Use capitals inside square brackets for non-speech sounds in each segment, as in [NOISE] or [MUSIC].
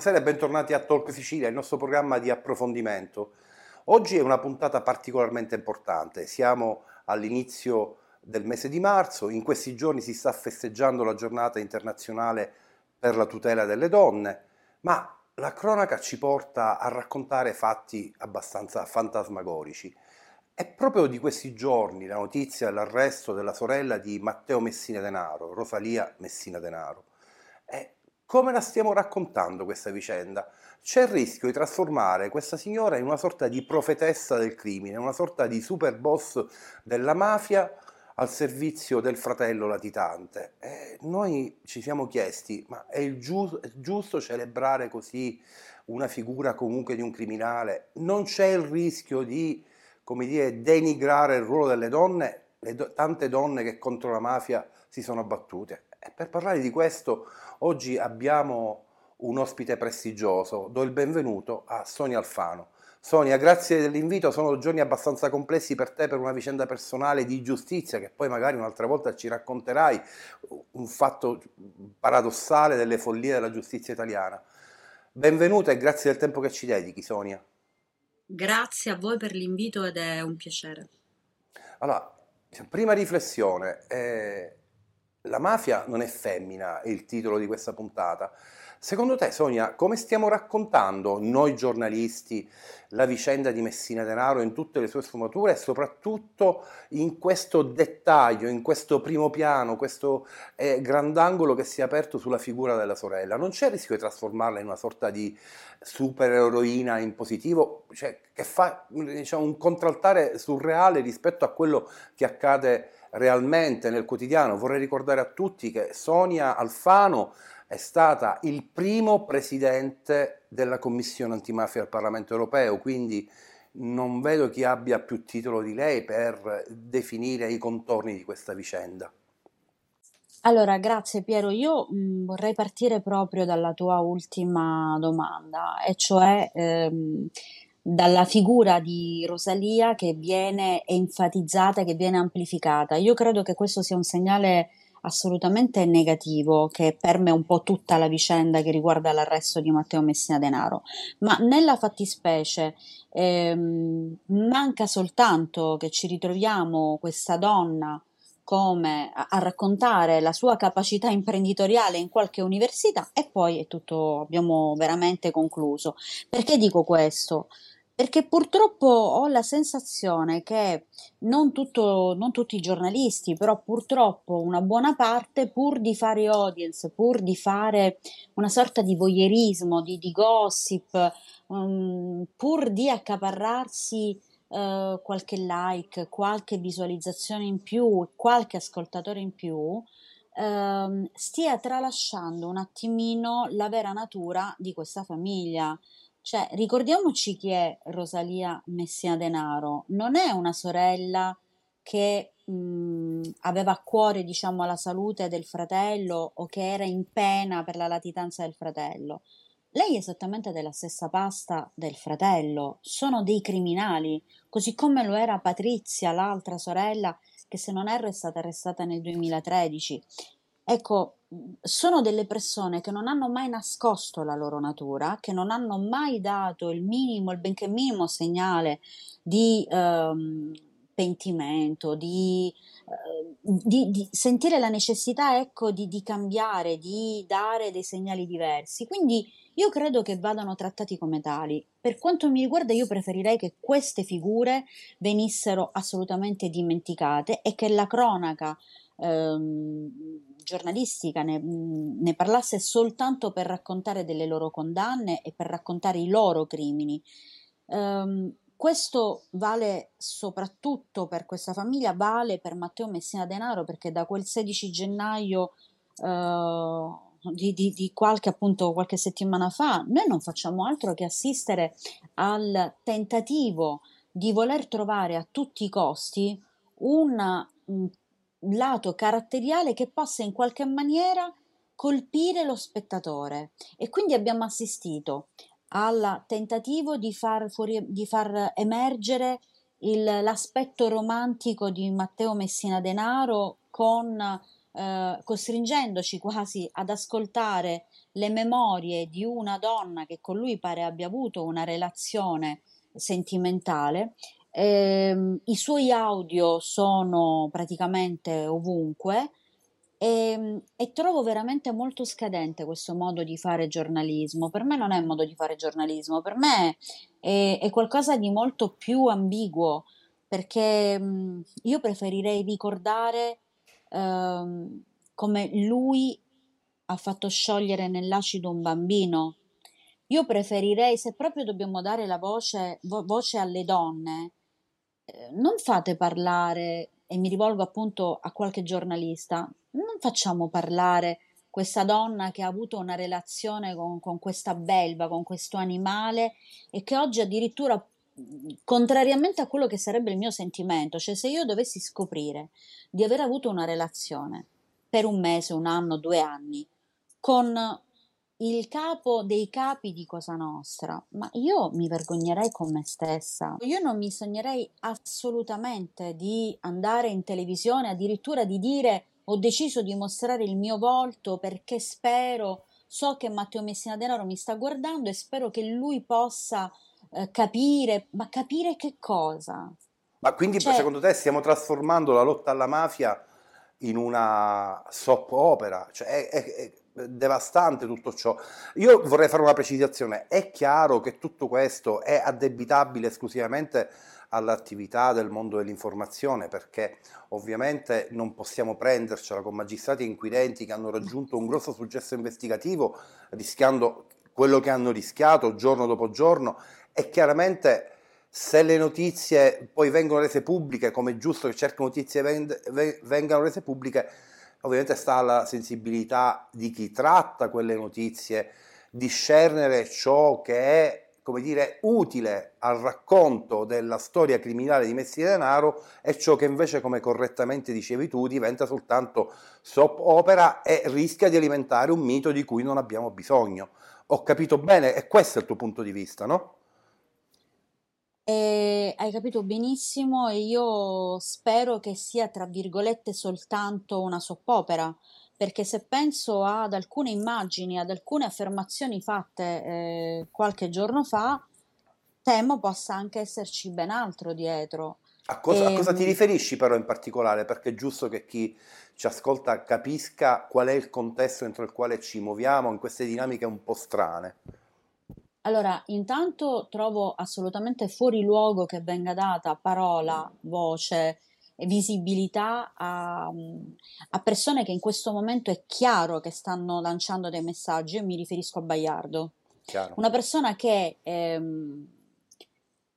Buonasera e bentornati a Talk Sicilia, il nostro programma di approfondimento. Oggi è una puntata particolarmente importante, siamo all'inizio del mese di marzo, in questi giorni si sta festeggiando la giornata internazionale per la tutela delle donne, ma la cronaca ci porta a raccontare fatti abbastanza fantasmagorici. È proprio di questi giorni la notizia dell'arresto della sorella di Matteo Messina Denaro, Rosalia Messina Denaro. Come la stiamo raccontando questa vicenda? C'è il rischio di trasformare questa signora in una sorta di profetessa del crimine, una sorta di super boss della mafia al servizio del fratello latitante. E noi ci siamo chiesti, ma è, giusto, è giusto celebrare così una figura comunque di un criminale? Non c'è il rischio di, come dire, denigrare il ruolo delle donne, le do- tante donne che contro la mafia si sono battute? E per parlare di questo Oggi abbiamo un ospite prestigioso, do il benvenuto a Sonia Alfano. Sonia, grazie dell'invito, sono giorni abbastanza complessi per te per una vicenda personale di giustizia che poi magari un'altra volta ci racconterai, un fatto paradossale delle follie della giustizia italiana. Benvenuta e grazie del tempo che ci dedichi, Sonia. Grazie a voi per l'invito ed è un piacere. Allora, prima riflessione, eh, la mafia non è femmina, è il titolo di questa puntata. Secondo te, Sonia, come stiamo raccontando noi giornalisti la vicenda di Messina Denaro in tutte le sue sfumature e soprattutto in questo dettaglio, in questo primo piano, questo eh, grandangolo che si è aperto sulla figura della sorella? Non c'è il rischio di trasformarla in una sorta di supereroina in positivo, cioè che fa diciamo, un contraltare surreale rispetto a quello che accade realmente nel quotidiano. Vorrei ricordare a tutti che Sonia Alfano è stata il primo presidente della Commissione antimafia del Parlamento europeo, quindi non vedo chi abbia più titolo di lei per definire i contorni di questa vicenda. Allora, grazie Piero. Io mh, vorrei partire proprio dalla tua ultima domanda, e cioè ehm, dalla figura di Rosalia che viene enfatizzata, che viene amplificata. Io credo che questo sia un segnale assolutamente negativo che perme un po' tutta la vicenda che riguarda l'arresto di Matteo Messina Denaro, ma nella fattispecie ehm, manca soltanto che ci ritroviamo questa donna come a, a, raccontare la sua capacità imprenditoriale in qualche università e poi è tutto, abbiamo veramente concluso. Perché dico questo? perché purtroppo ho la sensazione che non, tutto, non, tutti i giornalisti, però purtroppo una buona parte, pur di fare audience, pur di fare una sorta di voyeurismo, di, di gossip, um, pur di accaparrarsi uh, qualche like, qualche visualizzazione in più, qualche ascoltatore in più, uh, stia tralasciando un attimino la vera natura di questa famiglia cioè, ricordiamoci chi è Rosalia Messina Denaro, non è una sorella che mh, aveva a cuore, diciamo, la salute del fratello o che era in pena per la latitanza del fratello. Lei è esattamente della stessa pasta del fratello, sono dei criminali, così come lo era Patrizia, l'altra sorella, che se non erro è stata arrestata nel 2013. Ecco, sono delle persone che non hanno mai nascosto la loro natura, che non hanno mai dato il minimo, il benché minimo segnale di ehm, pentimento, di, eh, di, di, sentire la necessità ecco, di, di cambiare, di dare dei segnali diversi. Quindi io credo che vadano trattati come tali. Per quanto mi riguarda, io preferirei che queste figure venissero assolutamente dimenticate e che la cronaca ehm, giornalistica ne, ne, parlasse soltanto per raccontare delle loro condanne e per raccontare i loro crimini. Um, questo vale soprattutto per questa famiglia, vale per Matteo Messina Denaro perché da quel 16 gennaio uh, di, di, di, qualche appunto qualche settimana fa noi non facciamo altro che assistere al tentativo di voler trovare a tutti i costi una, un lato caratteriale che possa in qualche maniera colpire lo spettatore. E quindi abbiamo assistito al tentativo di far, fuori, di far emergere il, l'aspetto romantico di Matteo Messina Denaro con, eh, costringendoci quasi ad ascoltare le memorie di una donna che con lui pare abbia avuto una relazione sentimentale eh, I suoi audio sono praticamente ovunque e, e, trovo veramente molto scadente questo modo di fare giornalismo. Per me non è un modo di fare giornalismo, per me è, è qualcosa di molto più ambiguo perché mh, io preferirei ricordare uh, come lui ha fatto sciogliere nell'acido un bambino. Io preferirei, se proprio dobbiamo dare la voce, vo- voce alle donne, non fate parlare, e mi rivolgo appunto a qualche giornalista, non facciamo parlare questa donna che ha avuto una relazione con, con questa belva, con questo animale e che oggi addirittura contrariamente a quello che sarebbe il mio sentimento, cioè se io dovessi scoprire di aver avuto una relazione per un mese, un anno, due anni con il capo dei capi di Cosa Nostra, ma io mi vergognerei con me stessa. Io non mi sognerei assolutamente di andare in televisione, addirittura di dire ho deciso di mostrare il mio volto perché spero, so che Matteo Messina Denaro mi sta guardando e spero che lui possa eh, capire, ma capire che cosa? Ma quindi cioè, secondo te stiamo trasformando la lotta alla mafia in una soap opera? Cioè, è, è, è devastante tutto ciò. Io vorrei fare una precisazione, è chiaro che tutto questo è addebitabile esclusivamente all'attività del mondo dell'informazione perché ovviamente non possiamo prendercela con magistrati inquirenti che hanno raggiunto un grosso successo investigativo rischiando quello che hanno rischiato giorno dopo giorno e chiaramente se le notizie poi vengono rese pubbliche come è giusto che certe notizie vengano rese pubbliche Ovviamente sta alla sensibilità di chi tratta quelle notizie, discernere ciò che è come dire, utile al racconto della storia criminale di Messi Denaro e ciò che invece, come correttamente dicevi tu, diventa soltanto soap opera e rischia di alimentare un mito di cui non abbiamo bisogno. Ho capito bene e questo è il tuo punto di vista, no? E hai capito benissimo e io spero che sia tra virgolette soltanto una soppopera, perché se penso ad alcune immagini, ad alcune affermazioni fatte eh, qualche giorno fa, temo possa anche esserci ben altro dietro. A cosa, a cosa ti ehm riferisci però in particolare? Perché è giusto che chi ci ascolta capisca qual è il contesto entro il quale ci muoviamo in queste dinamiche un po' strane. Allora, intanto trovo assolutamente fuori luogo che venga data parola, voce e visibilità a, a persone che in questo momento è chiaro che stanno lanciando dei messaggi. Io mi riferisco a Baiardo. Chiaro. Una persona che ehm,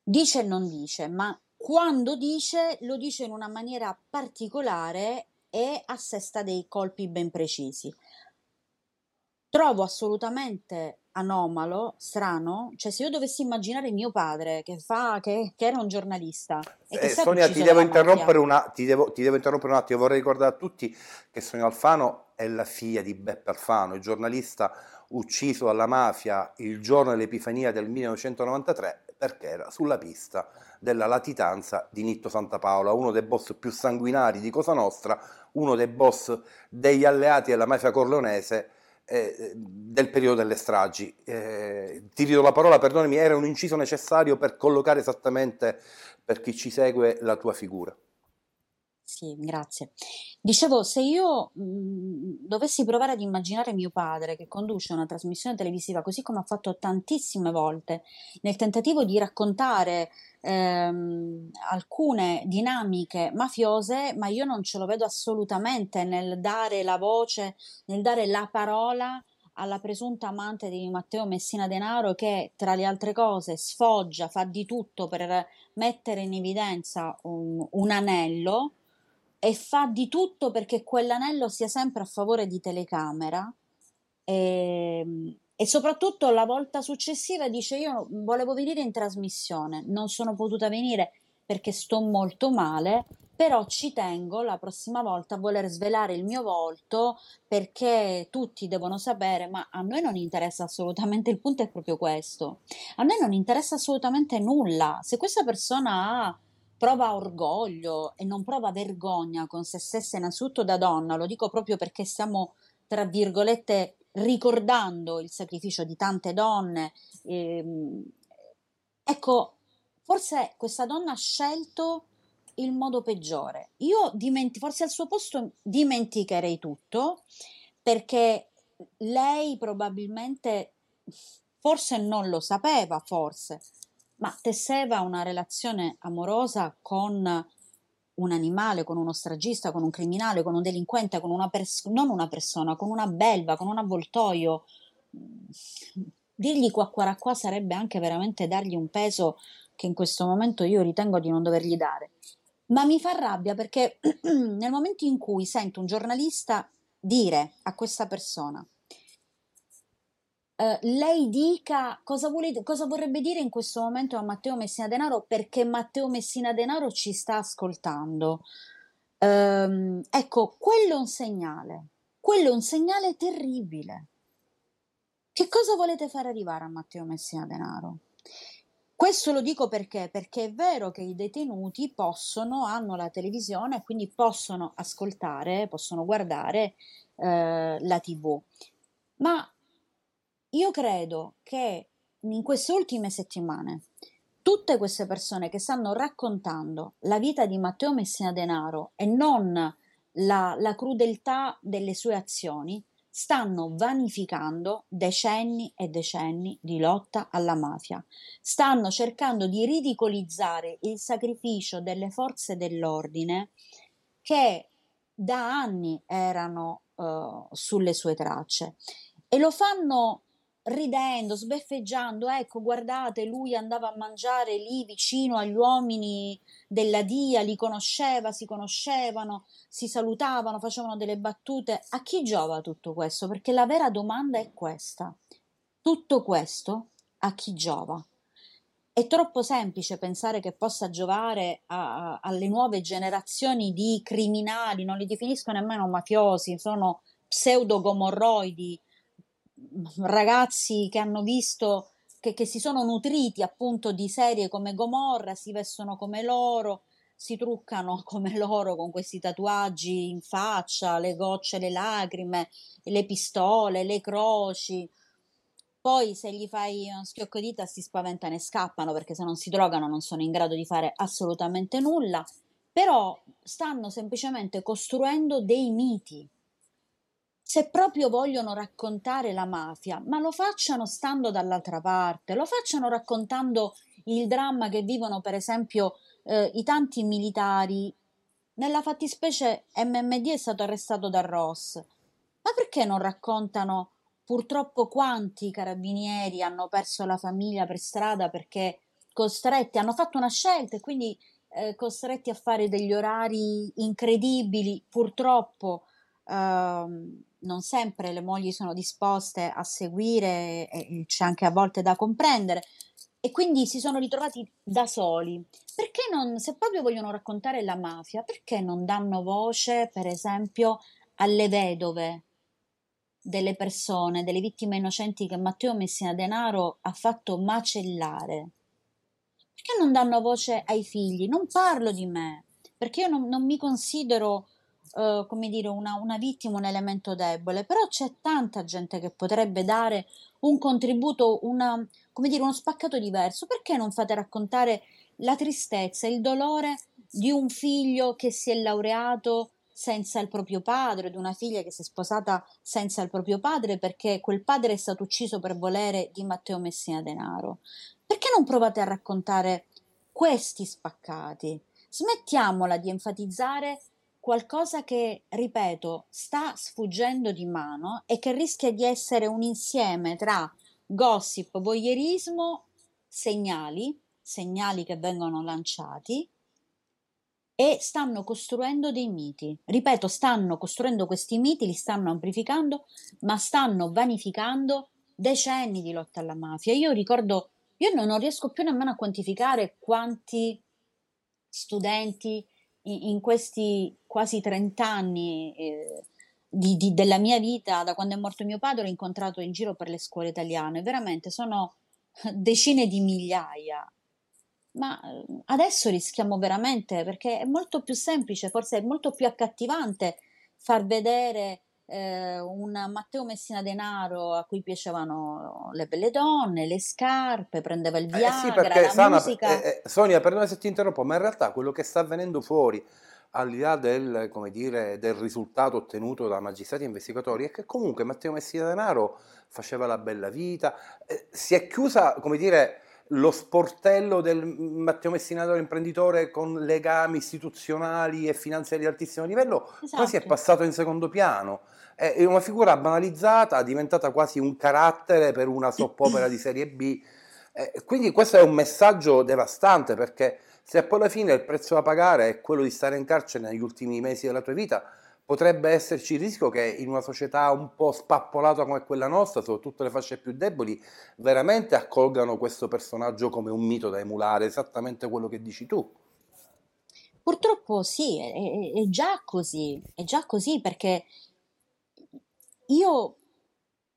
dice e non dice, ma quando dice lo dice in una maniera particolare e assesta dei colpi ben precisi. Trovo assolutamente anomalo, strano, cioè se io dovessi immaginare mio padre che, fa, che, che era un giornalista e che eh, Sonia ti devo, una, ti, devo, ti devo, interrompere un attimo, vorrei ricordare a tutti che Sonia Alfano è la figlia di Beppe Alfano, il giornalista ucciso dalla mafia il giorno dell'Epifania del 1993 perché era sulla pista della latitanza di Nitto Santa Paola, uno dei boss più sanguinari di Cosa Nostra, uno dei boss degli alleati della mafia corleonese eh, del periodo delle stragi. Eh, ti ridò la parola, perdonami, era un inciso necessario per collocare esattamente per chi ci segue la tua figura. Sì, grazie. Dicevo, se io mh, dovessi provare ad immaginare mio padre che conduce una trasmissione televisiva così come ha fatto tantissime volte, nel tentativo di raccontare ehm, alcune dinamiche mafiose, ma io non ce lo vedo assolutamente nel dare la voce, nel dare la parola alla presunta amante di Matteo Messina Denaro che tra le altre cose sfoggia, fa di tutto per mettere in evidenza un, un anello e fa di tutto perché quell'anello sia sempre a favore di telecamera e, ehm, e soprattutto la volta successiva dice io volevo venire in trasmissione, non sono potuta venire perché sto molto male, però ci tengo la prossima volta a voler svelare il mio volto perché tutti devono sapere, ma a noi non interessa assolutamente, il punto è proprio questo, a noi non interessa assolutamente nulla, se questa persona ha prova orgoglio e non prova vergogna con se stessa innanzitutto da donna, lo dico proprio perché stiamo, tra virgolette, ricordando il sacrificio di tante donne. Ehm, ecco, forse questa donna ha scelto il modo peggiore. Io dimenti- forse al suo posto dimenticherei tutto perché lei probabilmente, forse non lo sapeva, forse, ma tesseva una relazione amorosa con un animale, con uno stragista, con un criminale, con un delinquente, con una pers- non una persona, con una belva, con un avvoltoio. Dirgli qua qua qua sarebbe anche veramente dargli un peso che in questo momento io ritengo di non dovergli dare. Ma mi fa rabbia perché [CLEARS THROAT] nel momento in cui sento un giornalista dire a questa persona eh, lei dica cosa, vuole, cosa vorrebbe dire in questo momento a Matteo Messina Denaro perché Matteo Messina Denaro ci sta ascoltando. Um, ecco, quello è un segnale, quello è un segnale terribile. Che cosa volete far arrivare a Matteo Messina Denaro? Questo lo dico perché? Perché è vero che i detenuti possono, hanno la televisione quindi possono ascoltare, possono guardare eh, la TV, ma io credo che in queste ultime settimane tutte queste persone che stanno raccontando la vita di Matteo Messina Denaro e non la, la crudeltà delle sue azioni stanno vanificando decenni e decenni di lotta alla mafia, stanno cercando di ridicolizzare il sacrificio delle forze dell'ordine che da anni erano uh, sulle sue tracce. E lo fanno ridendo, sbeffeggiando, ecco, guardate, lui andava a mangiare lì vicino agli uomini della Dia, li conosceva, si conoscevano, si salutavano, facevano delle battute. A chi giova tutto questo? Perché la vera domanda è questa. Tutto questo a chi giova? È troppo semplice pensare che possa giovare a, a, alle nuove generazioni di criminali, non li definisco nemmeno mafiosi, sono pseudo-gomorroidi, ragazzi che hanno visto, che, che si sono nutriti appunto di serie come Gomorra, si vestono come loro, si truccano [LAUGHS] come loro con questi tatuaggi in faccia, le gocce, le lacrime, le pistole, le croci. Poi se gli fai uno schiocco di dita si spaventano e scappano perché se non si drogano non sono in grado di fare assolutamente nulla, però stanno semplicemente costruendo dei miti se proprio vogliono raccontare la mafia, ma lo facciano stando dall'altra parte, lo facciano raccontando il dramma che vivono, per esempio, eh, i tanti militari. Nella fattispecie MMD è stato arrestato da Ross. Ma perché non raccontano purtroppo quanti carabinieri hanno perso la famiglia per strada perché costretti, hanno fatto una scelta e quindi eh, costretti a fare degli orari incredibili, purtroppo. Ehm, non sempre le mogli sono disposte a seguire e c'è anche a volte da comprendere e quindi si sono ritrovati da soli. Perché non, se proprio vogliono raccontare la mafia, perché non danno voce, per esempio, alle vedove delle persone, delle vittime innocenti che Matteo Messina Denaro ha fatto macellare? Perché non danno voce ai figli? Non parlo di me, perché io non, non mi considero uh, come dire, una, una vittima, un elemento debole, però c'è tanta gente che potrebbe dare un contributo, una, come dire, uno spaccato diverso. Perché non fate raccontare la tristezza, il dolore di un figlio che si è laureato senza il proprio padre, di una figlia che si è sposata senza il proprio padre perché quel padre è stato ucciso per volere di Matteo Messina Denaro. Perché non provate a raccontare questi spaccati? Smettiamola di enfatizzare qualcosa che, ripeto, sta sfuggendo di mano e che rischia di essere un insieme tra gossip, voyeurismo, segnali, segnali che vengono lanciati e stanno costruendo dei miti. Ripeto, stanno costruendo questi miti, li stanno amplificando, ma stanno vanificando decenni di lotta alla mafia. Io ricordo, io non, riesco più nemmeno a quantificare quanti studenti in, questi quasi 30 anni eh, di, di, della mia vita, da quando è morto mio padre, ho incontrato in giro per le scuole italiane. Veramente sono decine di migliaia ma uhm, adesso rischiamo veramente perché è molto più semplice, forse è molto più accattivante far vedere eh, un Matteo Messina Denaro a cui piacevano le belle donne, le scarpe, prendeva il Viagra, eh sì, perché, la Sana, musica. Eh, eh, Sonia, perdona se ti interrompo, ma in realtà quello che sta avvenendo fuori al di là del, dire, del, risultato ottenuto da magistrati e investigatori, è che comunque Matteo Messina Denaro faceva la bella vita, eh, si è chiusa, come dire, lo sportello del Matteo Messinato imprenditore con legami istituzionali e finanziari di altissimo livello esatto. quasi è esatto. passato in secondo piano. È una figura banalizzata, diventata quasi un carattere per una soppopera di serie B. quindi questo è un messaggio devastante perché se poi alla fine il prezzo da pagare è quello di stare in carcere negli ultimi mesi della tua vita, potrebbe esserci il rischio che in una società un po' spappolata come quella nostra, soprattutto le fasce più deboli, veramente accolgano questo personaggio come un mito da emulare, esattamente quello che dici tu. Purtroppo sì, è, è già così, è già così perché io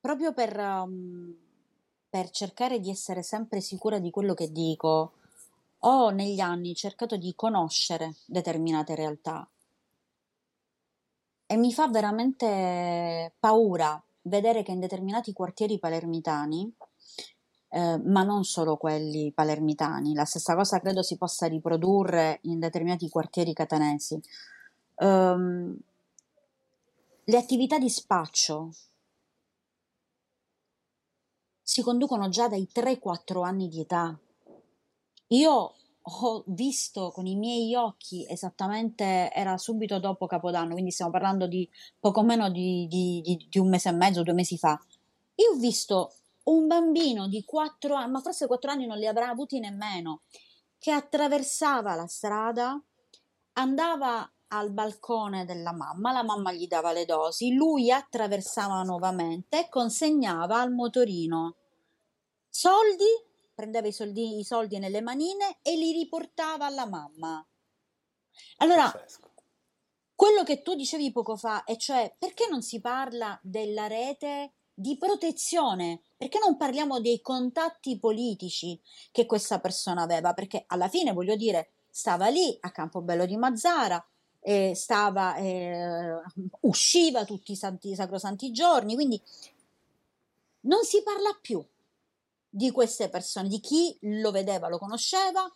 proprio per, um, per cercare di essere sempre sicura di quello che dico, ho negli anni cercato di conoscere determinate realtà e mi fa veramente paura vedere che in determinati quartieri palermitani, eh, ma non solo quelli palermitani, la stessa cosa credo si possa riprodurre in determinati quartieri catanesi, ehm, le attività di spaccio si conducono già dai 3-4 anni di età. Io ho visto con i miei occhi esattamente, era subito dopo Capodanno, quindi stiamo parlando di poco meno di, di, di, di un mese e mezzo, due mesi fa. Io ho visto un bambino di quattro anni, ma forse quattro anni non li avrà avuti nemmeno, che attraversava la strada, andava al balcone della mamma, la mamma gli dava le dosi, lui attraversava nuovamente e consegnava al motorino soldi prendeva i soldi, i soldi nelle manine e li riportava alla mamma. Allora, quello che tu dicevi poco fa, e cioè perché non si parla della rete di protezione? Perché non parliamo dei contatti politici che questa persona aveva? Perché alla fine, voglio dire, stava lì a Campobello di Mazzara, eh, stava, eh, usciva tutti i santi, sacrosanti giorni, quindi non si parla più di queste persone, di chi lo vedeva, lo conosceva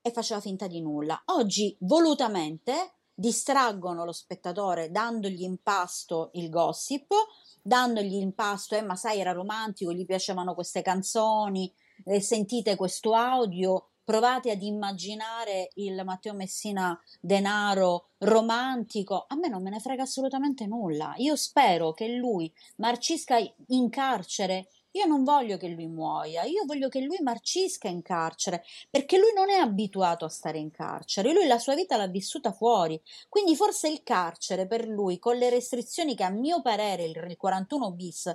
e faceva finta di nulla. Oggi volutamente distraggono lo spettatore dandogli in pasto il gossip, dandogli in pasto, eh ma sai era romantico, gli piacevano queste canzoni, eh, sentite questo audio, provate ad immaginare il Matteo Messina denaro romantico, a me non me ne frega assolutamente nulla. Io spero che lui marcisca in carcere io non voglio che lui muoia, io voglio che lui marcisca in carcere, perché lui non è abituato a stare in carcere, lui la sua vita l'ha vissuta fuori, quindi forse il carcere per lui, con le restrizioni che a mio parere il 41 bis,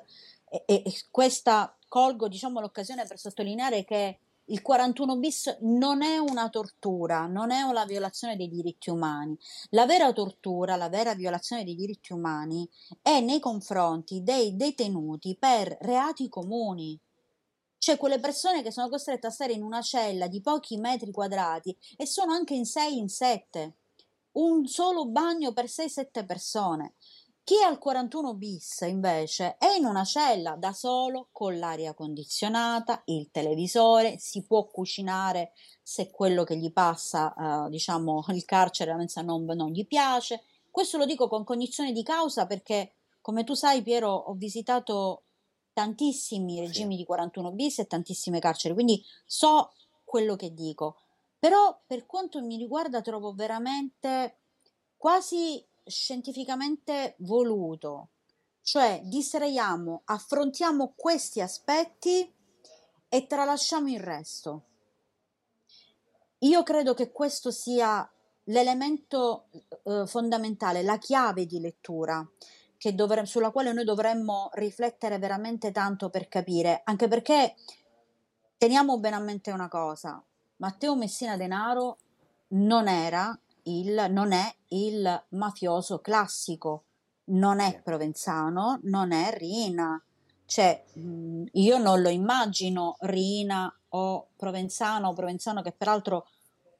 e, e, questa colgo diciamo l'occasione per sottolineare che il 41 bis non è una tortura, non è una violazione dei diritti umani. La vera tortura, la vera violazione dei diritti umani è nei confronti dei detenuti per reati comuni. Cioè quelle persone che sono costrette a stare in una cella di pochi metri quadrati e sono anche in 6 in 7. Un solo bagno per 6-7 persone. Chi è al 41 bis invece è in una cella da solo con l'aria condizionata, il televisore, si può cucinare se quello che gli passa, eh, diciamo, [LAUGHS] il carcere, la mensa non, non gli piace. Questo lo dico con cognizione di causa perché, come tu sai, Piero, ho visitato tantissimi regimi sì. di 41 bis e tantissime carceri, quindi so quello che dico. Però per quanto mi riguarda trovo veramente quasi scientificamente voluto, cioè distraiamo, affrontiamo questi aspetti e tralasciamo il resto. Io credo che questo sia l'elemento eh, fondamentale, la chiave di lettura dovre- sulla quale noi dovremmo riflettere veramente tanto per capire, anche perché teniamo bene a mente una cosa, Matteo Messina Denaro non era il, non è il mafioso classico, non è provenzano, non è Rina. Cioè, mh, io non lo immagino Rina o provenzano, provenzano che peraltro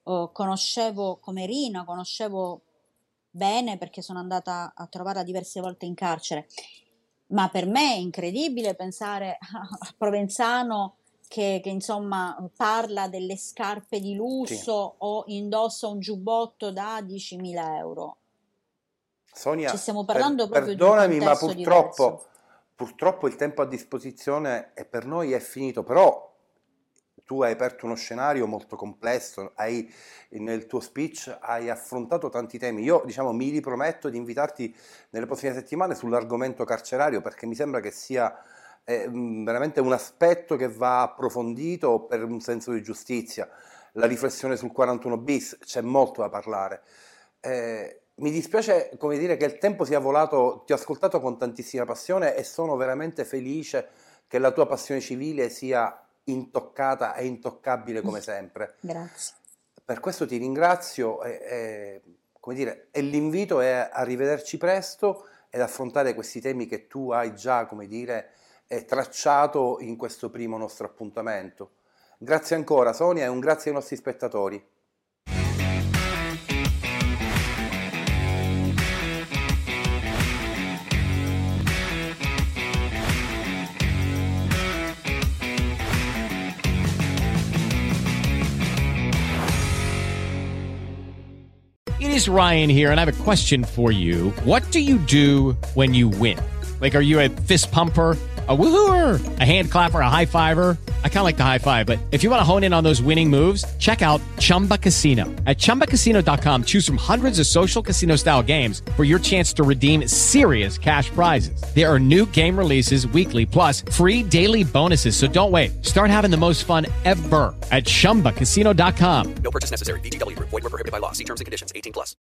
oh, conoscevo come Rina, conoscevo bene perché sono andata a trovarla diverse volte in carcere. Ma per me è incredibile pensare [LAUGHS] a Provenzano che, che, insomma parla delle scarpe di lusso sì. o indossa un giubbotto da 10.000 euro. Sonia, Ci stiamo parlando per, proprio perdonami, di ma purtroppo, purtroppo il tempo a disposizione è per noi è finito, però tu hai aperto uno scenario molto complesso, hai, nel tuo speech hai affrontato tanti temi. Io diciamo, mi riprometto di invitarti nelle prossime settimane sull'argomento carcerario perché mi sembra che sia è veramente un aspetto che va approfondito per un senso di giustizia. La riflessione sul 41 bis, c'è molto da parlare. Eh, mi dispiace come dire che il tempo sia volato, ti ho ascoltato con tantissima passione e sono veramente felice che la tua passione civile sia intoccata e intoccabile come [LAUGHS] sempre. Grazie. Per questo ti ringrazio e, e, come dire, e l'invito è a rivederci presto ed affrontare questi temi che tu hai già, come dire, è tracciato in questo primo nostro appuntamento. Grazie ancora Sonia e un grazie ai nostri spettatori. It is Ryan here and I have a question for you. What do you do when you win? Like are you a fist pumper? A woohooer, a hand clapper, a high fiver. I kind of like the high five, but if you want to hone in on those winning moves, check out Chumba Casino. At ChumbaCasino.com, choose from hundreds of social casino style games for your chance to redeem serious cash prizes. There are new game releases weekly, plus free daily bonuses. So don't wait. Start having the most fun ever at ChumbaCasino.com. No purchase necessary. VGW. Void were prohibited by law. See terms and conditions. 18 plus.